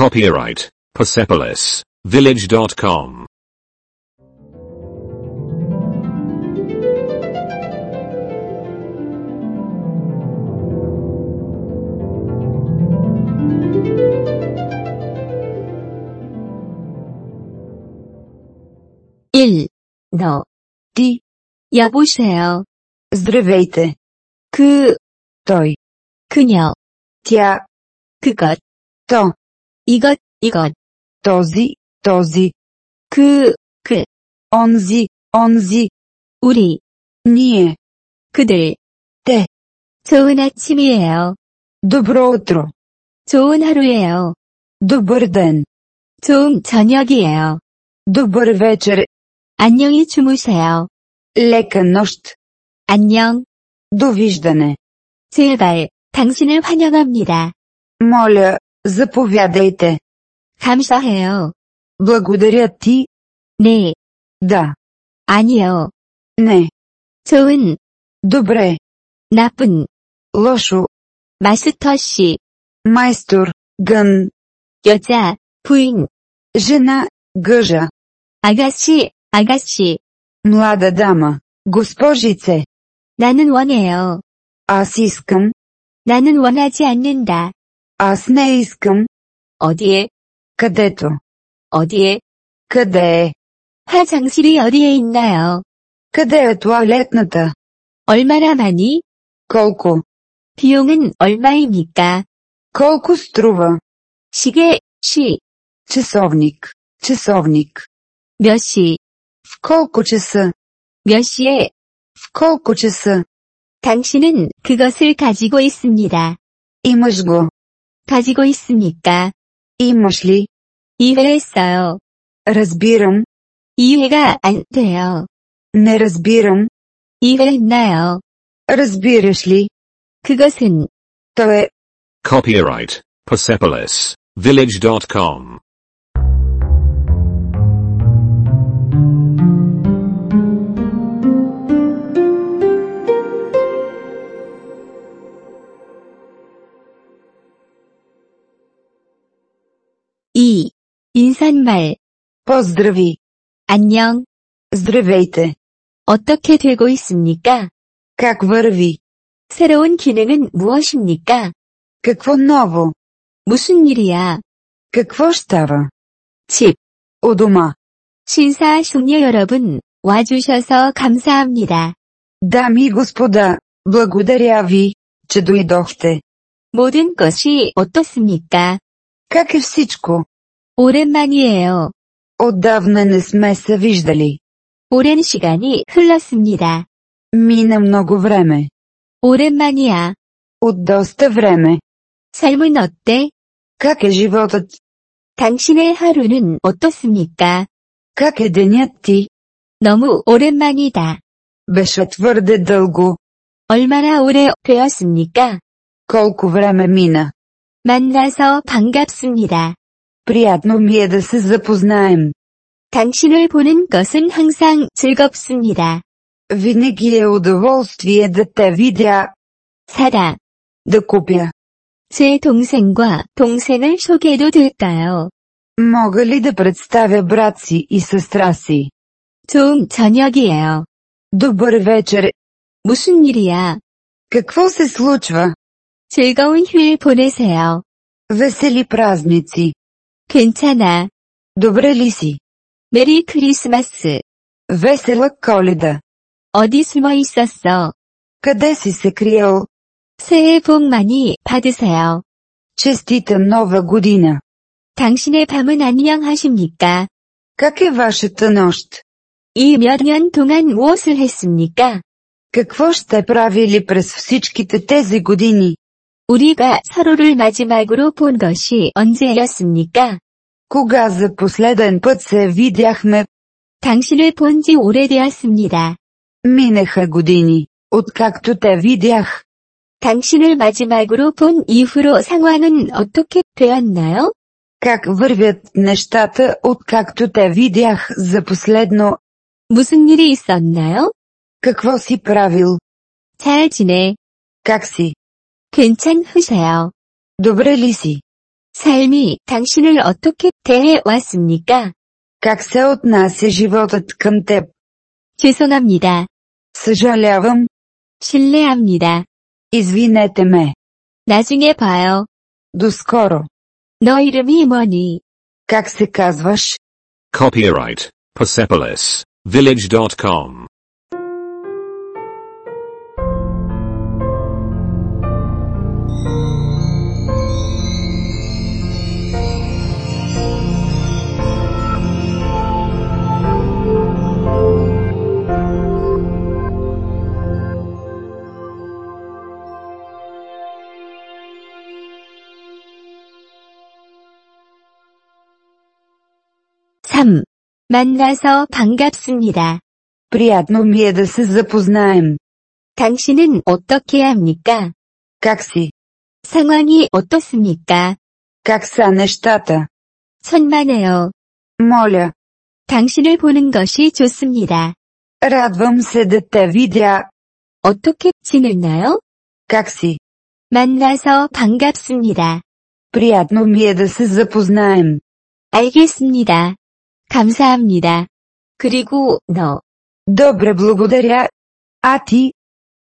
Copyright Persepolis Village.com. 일 너, Ти, 여보세요. здравейте. 그, Той, 그녀, тя, 그것, то, 이것, 이것, този, този, 그, онзи, онзи, 우리, ние, 그들. 때. 좋은 아침이에요. добро утро, 좋은 하루예요. добър ден, 좋은 저녁이에요. добър вечер, 안녕히 주무세요. лека нощ, 안녕. довиждане. 제발, 당신을 환영합니다. Моля, заповядайте. 감사해요. Благодаря ти, 네, да, 아니요. не, 좋은, добре, 나쁜, лошо, 마스터 씨, майстор, гън, 여자, 부인, жена, гъжа, 아가씨, 아가씨. млада дама, госпожице. 나는 원해요. Аз искам, 나는 원하지 않는다. аз не искам, 어디에, където, 어디에, къде е, 화장실이 어디에 있나요? къде е туалетната, 얼마나 많이? колко, 비용은 얼마입니까? колко струва, 시계, 시, часовник, часовник, 몇 시, в колко часа, 몇 시에, в колко часа, 당신은 그것을 가지고 있습니다. имаш го, 가지고 있습니까? имаш ли, 이해했어요. разбирам, 이해가 안 돼요. не разбирам, 이해했나요? разбираш ли, 그것은, то е, Copyright Persepolis Village.com. 인사말, поздрави, 안녕, здравейте, 어떻게 되고 있습니까? как върви, 새로운 기능은 무엇입니까? какво ново, 무슨 일이야? какво става, 집, у дома, 신사 숙녀 여러분, 와주셔서 감사합니다. дами и господа, благодаря ви, че дойдохте, 모든 것이 어떻습니까? как е всичко, 오랜만이에요. отдавна не сме се виждали, 오랜 시간이 흘렀습니다. мина много време, 오랜만이야. от доста време, 삶은 어때? как е животът, 당신의 하루는 어떻습니까? как е денят ти, 너무 오랜만이다. беше твърде дълго, 얼마나 오래 되었습니까? колко време мина, 만나서 반갑습니다. приятно ми е да се запознаем, 당신을 보는 것은 항상 즐겁습니다. винаги е удоволствие да те видя, 사다. да купя. 제 동생과 동생을 소개해도 될까요? Мога ли да представя брат си и сестра си? 좋은 저녁이에요. Добър вечер. 무슨 일이야? Какво се случва? 즐거운 휴일 보내세요. Весели празници. 괜찮아. Добре ли си? 메리 크리스마스. Весела коледа. 어디 숨어 있었어? Къде си се криел? 새해 복 많이 받으세요. Честита нова година. 당신의 밤은 안녕하십니까? Как е вашата нощ? 이 몇 년 동안 무엇을 했습니까? Какво ще правили през всичките тези години? 우리가 서로를 마지막으로 본 것이 언제였습니까? Кога за последен път се видяхме? 당신을 본 지 오래되었습니다. Минаха години, откакто те видях. 당신을 마지막으로 본 이후로 상황은 어떻게 되었나요? Как вървят нещата, откакто те видях за последно? 무슨 일이 있었나요? Какво си правил? 잘 지내. Как си? 괜찮으세요. Добре ли си? 삶이 당신을 어떻게 대해 왔습니까? Как се отнася животът към теб? 죄송합니다. Съжалявам, 실례합니다. извинете ме. 나중에 봐요. До скоро. 너 이름이 뭐니? Как се казваш? Copyright Persepolis Village.com. 만나서 반갑습니다. Приятно ми е да се запознаем. 당신은 어떻게 합니까? Как си? 상황이 어떻습니까? Как са нещата? 천만에요. Моля, 당신을 보는 것이 좋습니다. радвам се да те видя. 어떻게 지냈나요? Как си? 만나서 반갑습니다. Приятно ми е да се запознаем. 알겠습니다. 감사합니다. 그리고 너, Добре благодаря. А ти?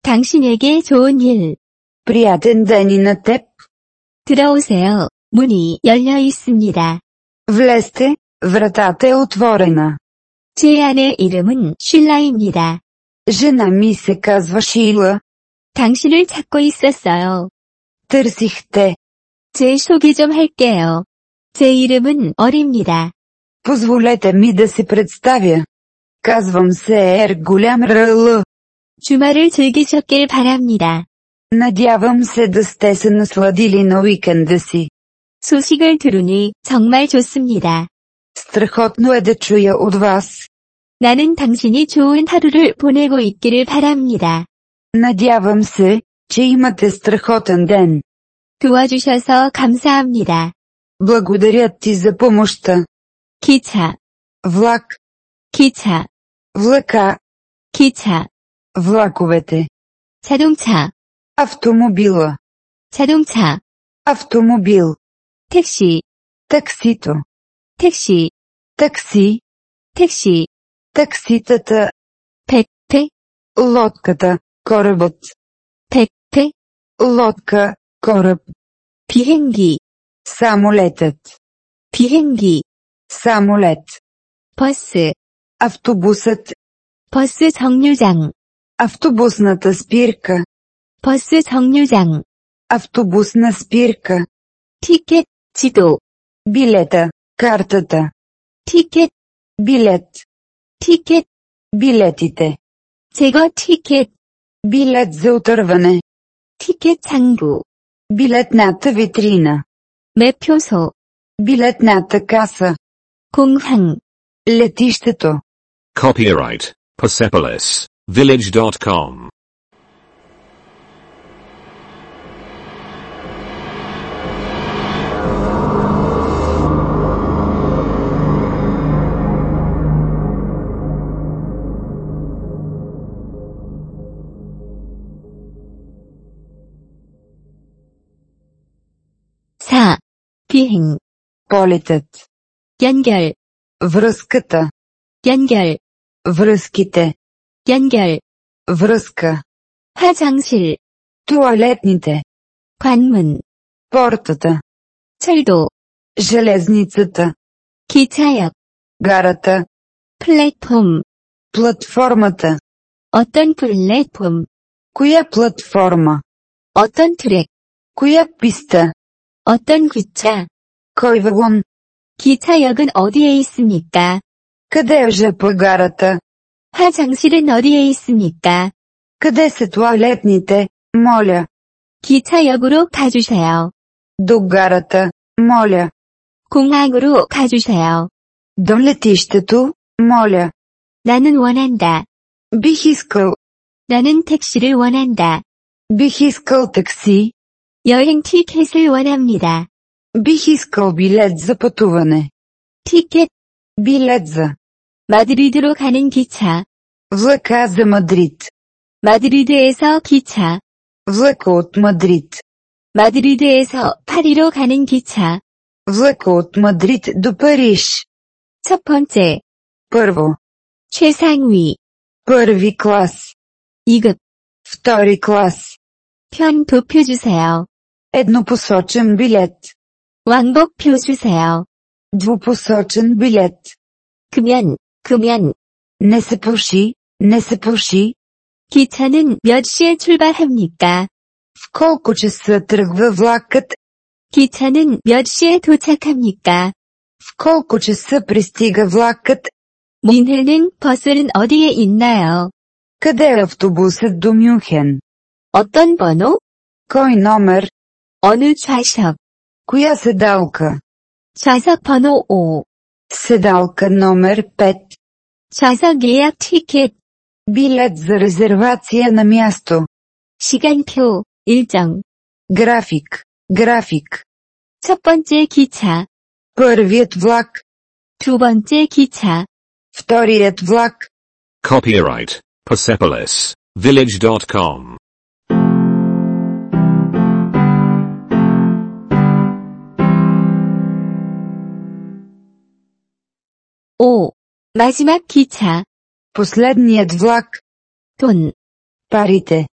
당신에게 좋은 일, Приятен ден и на теб. 들어오세요. 문이 열려 있습니다. Влезте, вратата е отворена. 제 아내 이름은 쉴라입니다. Жена ми се казва Шила. 당신을 찾고 있었어요. Търсих те. 제 소개 좀 할게요. 제 이름은 어립니다. Позволете ми да се представя. Казвам се Ер Голям РЛ. 주말을 즐기셨길 바랍니다. Надявам се да сте се насладили на уикенда си. 소식을 들으니 정말 좋습니다. Страхотно е да чуя от вас. 나는 당신이 좋은 하루를 보내고 있기를 바랍니다. Надявам се, че имате страхотен ден. 도와주셔서 감사합니다. Благодаря ти за помощта. 기차, Влак, 기차, влака, 기차, влаковете, 자동차, автомобила, 자동차, автомобил, 택시, таксито, 택시, такси, 택시, такситата, 백패, лодката, корабът, 백패, лодка, кораб, 비행기, самолетът, 비행기, самолет, 버스, автобусът, 버스 정류장, автобусната спирка, 버스 정류장, автобусна спирка, 티켓, 지도, билета, картата, 티켓, билет, 티켓, билетите, 제거 티켓, билет за отърване, 티켓 창구, билетната витрина, 매표소, билетната каса, kung Kunghang. Letisteto. Copyright Persepolis Village.com. 비행. Politut. 연결, връзката, 연결, връзките, 연결, връзка, 화장실, туалетните, 관문, портата, 철도, железницата, 기차역, гарата, 플랫폼, платформата. 어떤 플랫폼, Коя платформа? 어떤 트랙, Коя писта? 어떤 기차, Кой вагон? 기차역은 어디에 있습니까? Къде е жп гарата? 화장실은 어디에 있습니까? Къде са туалетните? Моля. 기차역으로 가주세요. До гарата, моля. 공항으로 가주세요. До летището, моля. 나는 원한다. Бих искал, 나는 택시를 원한다. бих искал такси, 여행 티켓을 원합니다. бих искал билет за пътуване. 티켓, Билет за 마드리드로 가는 기차. влака за Мадрид. 마드리드에서 기차. Влака от Мадрид. 마드리드에서 파리로 가는 기차. Влака от Мадрид до Париж. 첫 번째, Първо. 최상위, Първи клас. 2급, Втори клас. 편 도표 주세요. Еднопосочен билет. 왕복표 주세요. Двупосочен билет. 금연, 금연. Не се пуши, не се пуши. 기차는 몇 시에 출발합니까? В колко часа тръгва влакът? 기차는 몇 시에 도착합니까? В колко часа пристига влакът? 뮌헨은 버스는 어디에 있나요? Къде е автобусът до Мюнхен? 어떤 번호? Кой номер? 어느 좌석? Коя седалка? 좌석 번호 5. Седалка номер 5. 좌석 예약 티켓, Билет за резервация на място. 시간표, 일정. График. График. 첫 번째 기차, Първият влак. 두 번째 기차. Вторият влак. Copyright Persepolis Village.com. 마지막 기차, Последният влак. 돈, Парите.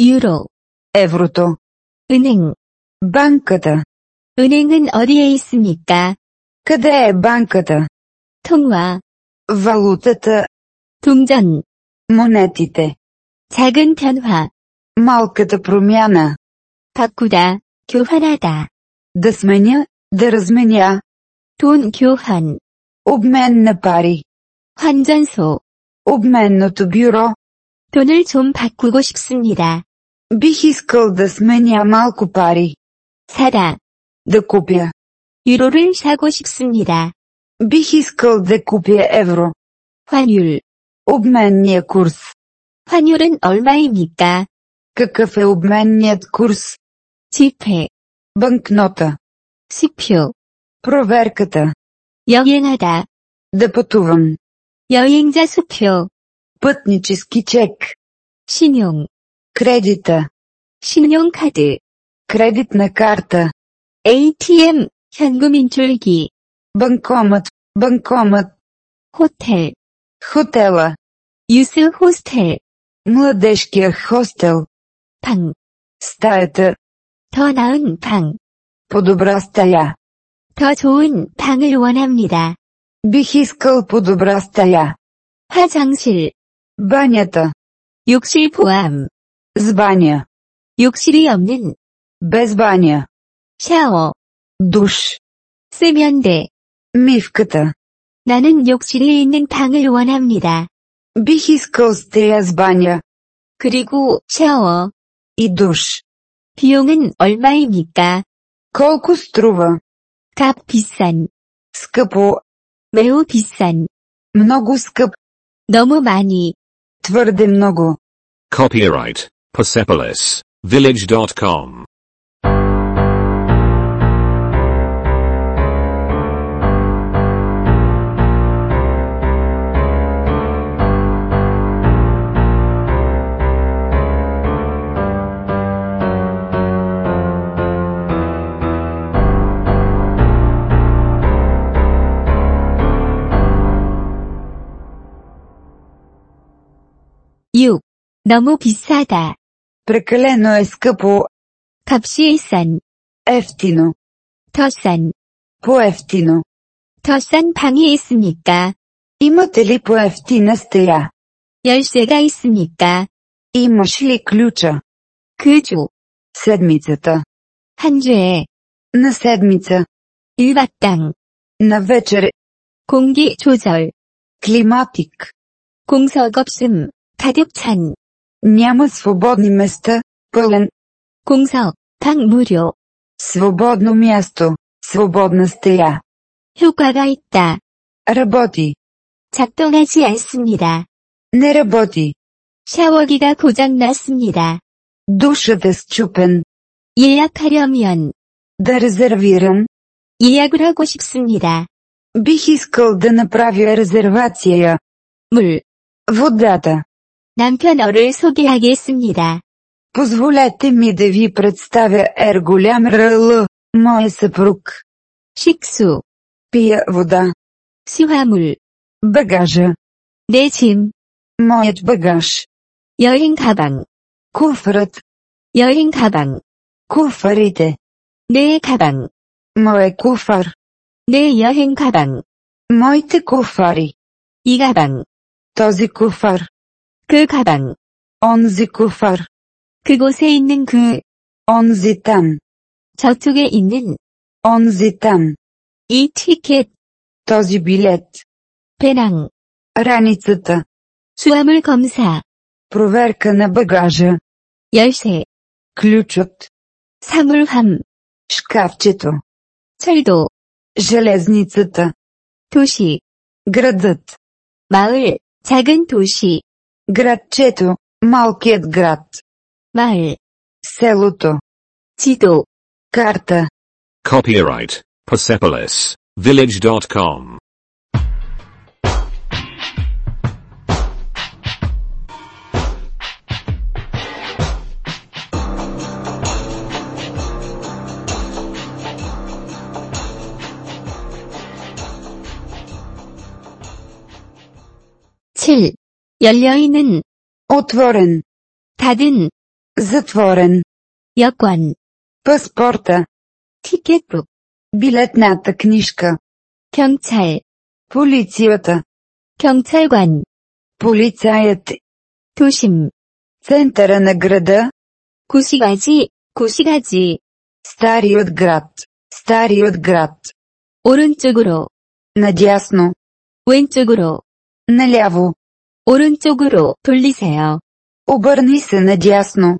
유로, Еврото. 은행. Банката. 은행은 어디에 있습니까? Къде е банката? 통화, Валутата. 동전, Монетите. 작은 변화, Малката промяна. 바꾸다, 교환하다, Да сменя, да разменя. 돈 교환, Обмен на пари. 환전소, Обменното бюро. 돈을 좀 바꾸고 싶습니다. Бих искал да сменя малко пари. 사다, Да купя. 유로를 사고 싶습니다. Бих искал да купя евро. 환율, Обменния курс. 환율은 얼마입니까? Какъв е обменният курс? 지폐, Банкнота. 수표, Проверката. 여행하다, Да пътувам. 여행자 수표, Пътнически чек. 신용, Кредита. 신용카드, Кредитна карта. ATM, 현금 인출기, Банкомат. Банкомат. 호텔, Хотела. 유스 호스텔, Младежкия хостел. 방, Стаята. 더 나은 방, По-добра стая. 더 좋은 방을 원합니다. Бих искал по-добра стая. 화장실, Банята. 욕실 포함, С баня. 욕실이 없는, Без баня. 샤워, Душ. 세면대. Мивката. 나는 욕실이 있는 방을 원합니다. Бих искал стея с баня. 그리고 샤워. И душ. 비용은 얼마입니까? Колко струва? 값 비싼, Скъпо. 매우 비싼, Много скъп. 너무 많이, Твърде много. Copyright Persepolis Village.com. 너무 비싸다. Прекалено е скъпо. 값이 싼, Ефтино. 더 싼, По-ефтино. 더 싼 방이 있습니까? Имате ли по-ефтина стея? 열쇠가 있습니까? Имаш ли ключа? 그 주, Седмицата. 한 주에, На седмица. 일박당, На вечер. 공기 조절, Климатик. 공석 없음, 가득 찬, Няма свободни места. Пълен. 공석, 방 무료, Свободно място. Свободна стея. 효과가 있다. Работи. 작동하지 않습니다. Не работи. 샤워기가 고장났습니다. Душът е счупен. 예약하려면, Да резервирам. 예약을 하고 싶습니다. Бих искал да направя резервация. 물, Водата. 남편어를 소개하겠습니다. Позволете ми да ви представя Ер голям РЛ, моя съпруг. 식수, Пия вода. 수화물, Багажа. 내 짐, Моят багаж. 여행 가방, Куфърът. 여행 가방, Куфарите. 내 가방, Моя куфар. 내 여행 가방, Моите куфари. 이 가방, Този куфар. 그 가방, Онзи куфар. 그곳에 있는 그, Онзи там. 저쪽에 있는, Онзи там. 이 티켓, Този билет. 배낭, Раницата. 수화물 검사, Проверка на багажа. 열쇠, Ключът. 사물함, Шкафчето. 철도, Железницата. 도시, Градът. 마을, 작은 도시, Градчето, малкият град. Мае. Селото. Тито. Карта. Copyright Persepolis Village.com. 칠 열려있는, Отворен. 닫은, Затворен. 여권, Паспорта. 티켓북, Билетната книжка. 경찰, Полицията. 경찰관, Полицаят. 도심, Центъра на града. 구시가지, 구시가지, Старият град. Старият град. 오른쪽으로, Надясно. 왼쪽으로, Наляво. 오른쪽으로 돌리세요. Обърни се надясно.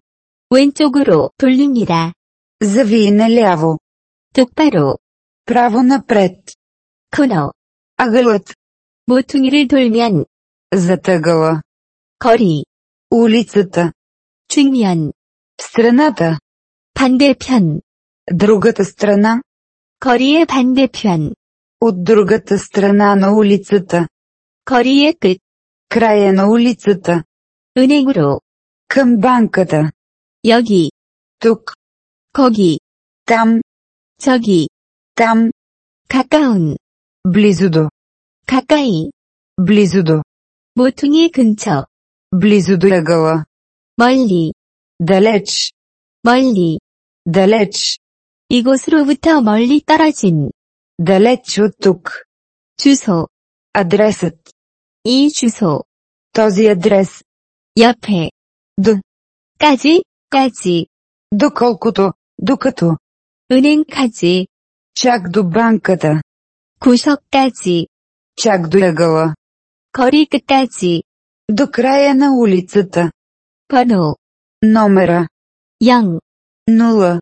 왼쪽으로 돌립니다. Зави наляво. 똑바로, Право напред. 코너, Ъгълът. 모퉁이를 돌면, Затъгъла. 거리, Улицата. 측면, Страната. 반대편, Другата страна. 거리의 반대편, От другата страна на улицата. 거리의 끝, Края на улицата. 은행으로, Към банката. 여기, Тук. 거기, Там. 저기, Там. 가까운, Близо до. 가까이, Близо до. 모퉁이 근처, Близо до ъгъла. 멀리, Далеч. 멀리, Далеч. 이곳으로부터 멀리 떨어진, Далеч от тук. 주소, Адресът. 이 주소, Този адрес. 옆에, Д. 까지, 까지, Доколкото. Докато. 은행까지, Чак до банката. 구석까지, Чак до ъгъла. 거리 끝까지, До края на улицата. 번호, Номера. 0, Нула.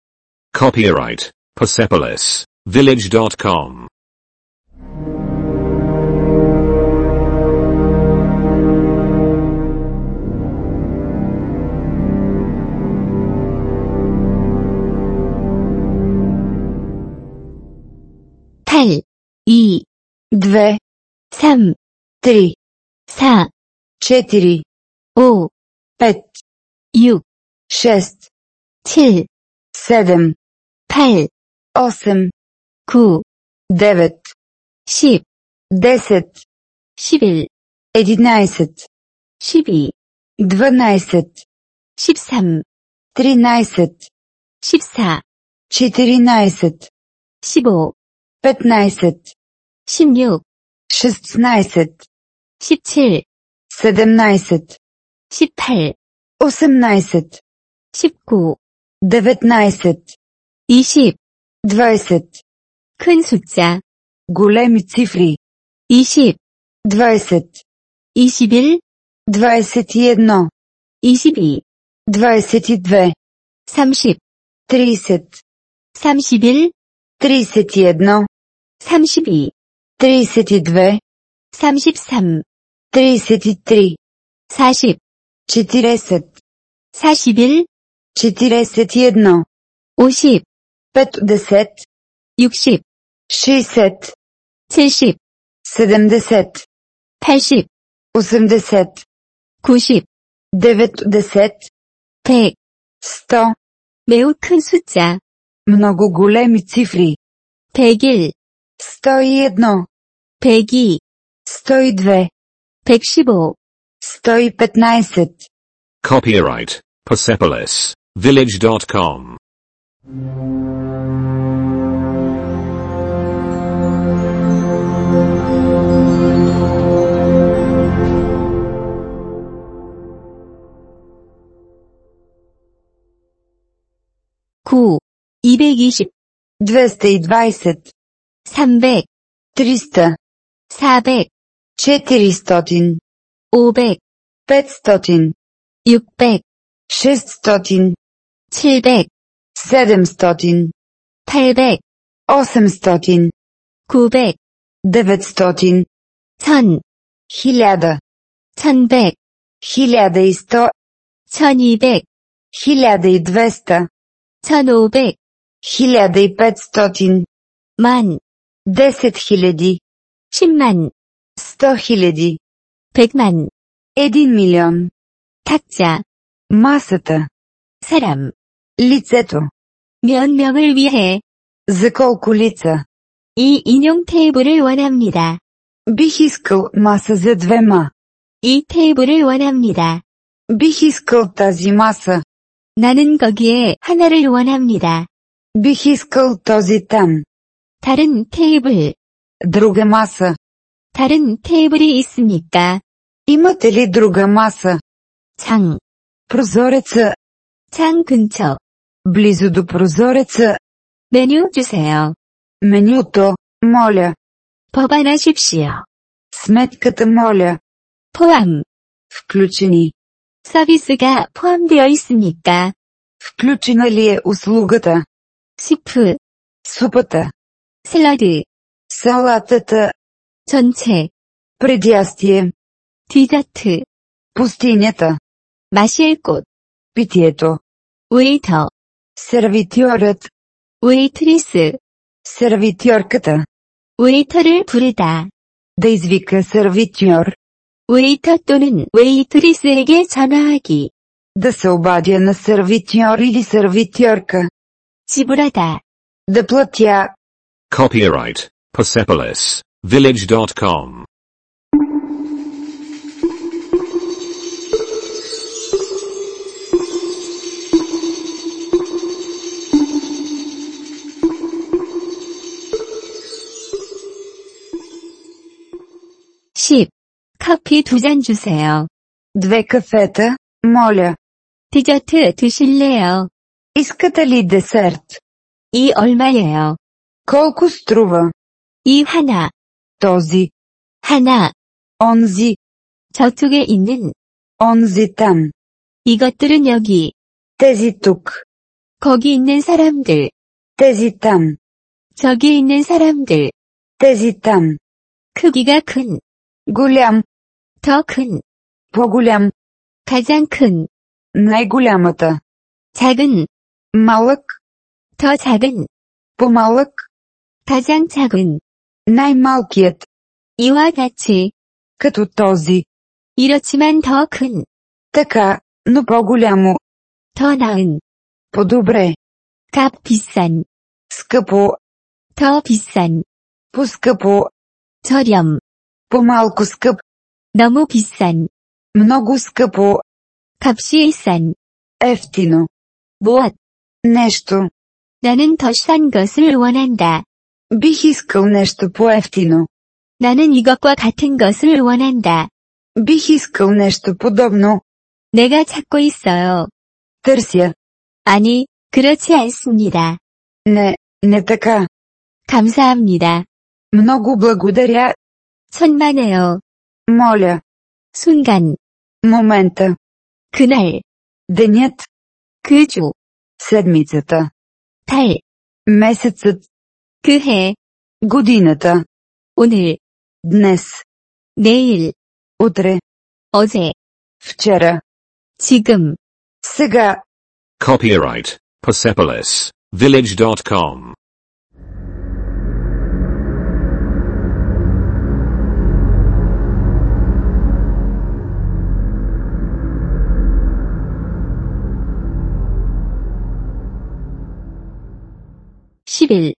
Copyright Persepolis Village.com. и, две, сем, три, са, четири, у, пет, ю, шест, ти, седем, пел, осем, ку, девет, шип, десет, шибил, единайсет, шиби, дванайсет, шипсам, тринайсет, шипса, четиринайсет, шибо, 15 16 16 17 17 18 18 19 19 20 20큰 големи цифри. 20 20 21 21 22 22 30 30 31 31 십이, Двайсет и две. 삼십, Тридесет. 삼십일, Тридесет и едно. 삼십이, Тридесет и две. 삼십삼, Тридесет и три. 사십, Четиресет. 사십일, Четиресет и едно. 오십, Петдесет. 육십, Шестдесет. 칠십, Седемдесет. 팔십, Осемдесет. 구십, Деветдесет. 백, Сто. 매우 큰 숫자, Много големи цифри. 백일, 101, 102, 102, 115. 115. Copyright Persepolis Village.com. 구, 220, 220, 300, 300, 400, 400, 500, 500, 600, 600, 700, 700, 800, 800, 900, 900, 1000, 1000, 1100, 1100, 1200, 1200, 1500, 1500, 만, 10 000, 10만, 100 000, 100만, 1 милион. 탁자, Масата. 사람, Лицето. 몇 명을 위해 За колко лица? 이 인용 테이블을 원합니다. Бих искал маса за двема. 이 테이블을 원합니다. Бих искал тази маса. 나는 거기에 하나를 원합니다. Бих искал този там. 다른 테이블, Друга маса. 다른 테이블이 있습니까? Имате ли друга маса? 장, Прозореца. 창 근처, Близо до прозореца. 메뉴 주세요. Менюто. Моля. 법안하십시오. Сметката моля. 포함, Включени. 서비스가 포함되어 있습니까? Включена ли е услугата? 스프, Супата. 샐러드, Салатата. 전체, Предястие. 디저트, Пустинята. 마실 곳, Питието. 웨이터, Сервитьорът. 웨이트리스, Сервитьорката. 웨이터를 부르다. Да извика сервитьор. 웨이터 또는 웨이트리스에게 전화하기. Да се обадя на сервитьор или сервитьорка. 지불하다. Да платя. Copyright Persepolis Village.com. 십 커피 두 잔 주세요. Две кафета, моля. 디저트 드실래요? Искате ли десерт? 이 얼마예요? Колко струва? 이 하나, Този, 하나, онзи, 저쪽에 있는 онзи там. 이것들은 여기, Тези тук. 거기 있는 사람들, Тези там. 저기 있는 사람들, Тези там. 크기가 큰, Голям, 더 큰, по-голям, 가장 큰, най-голямата. 작은, Малък, 더 작은, по-малък, 가장 작은, най-малкият. 이와 같이, Като този. 이렇지만 더 큰, Така, но по-голямо. 더 나은, По-добре. 값 비싼, Скъпо, 더 비싼, по-скъпо, 저렴, по-малко скъп, 너무 비싼, много скъпо, 값이 싼, ефтино. 무엇, Нещо. 나는 더 싼 것을 원한다. Бих искал нещо по-ефтино. 나는 이것과 같은 것을 원한다. Бих искал нещо подобно. 내가 찾고 있어요. Търся. 아니, 그렇지 않습니다. Не, не така. 감사합니다. Много благодаря. 천만에요. Моля. 순간, Момента. 그날, Денят. 그 주, Седмицата. 달, Месецът. 그 해, Годината. 오늘, Днес. 내일, Утре. 어제, Вчера. 지금, Сега. Copyright Persepolis Village.com. 십일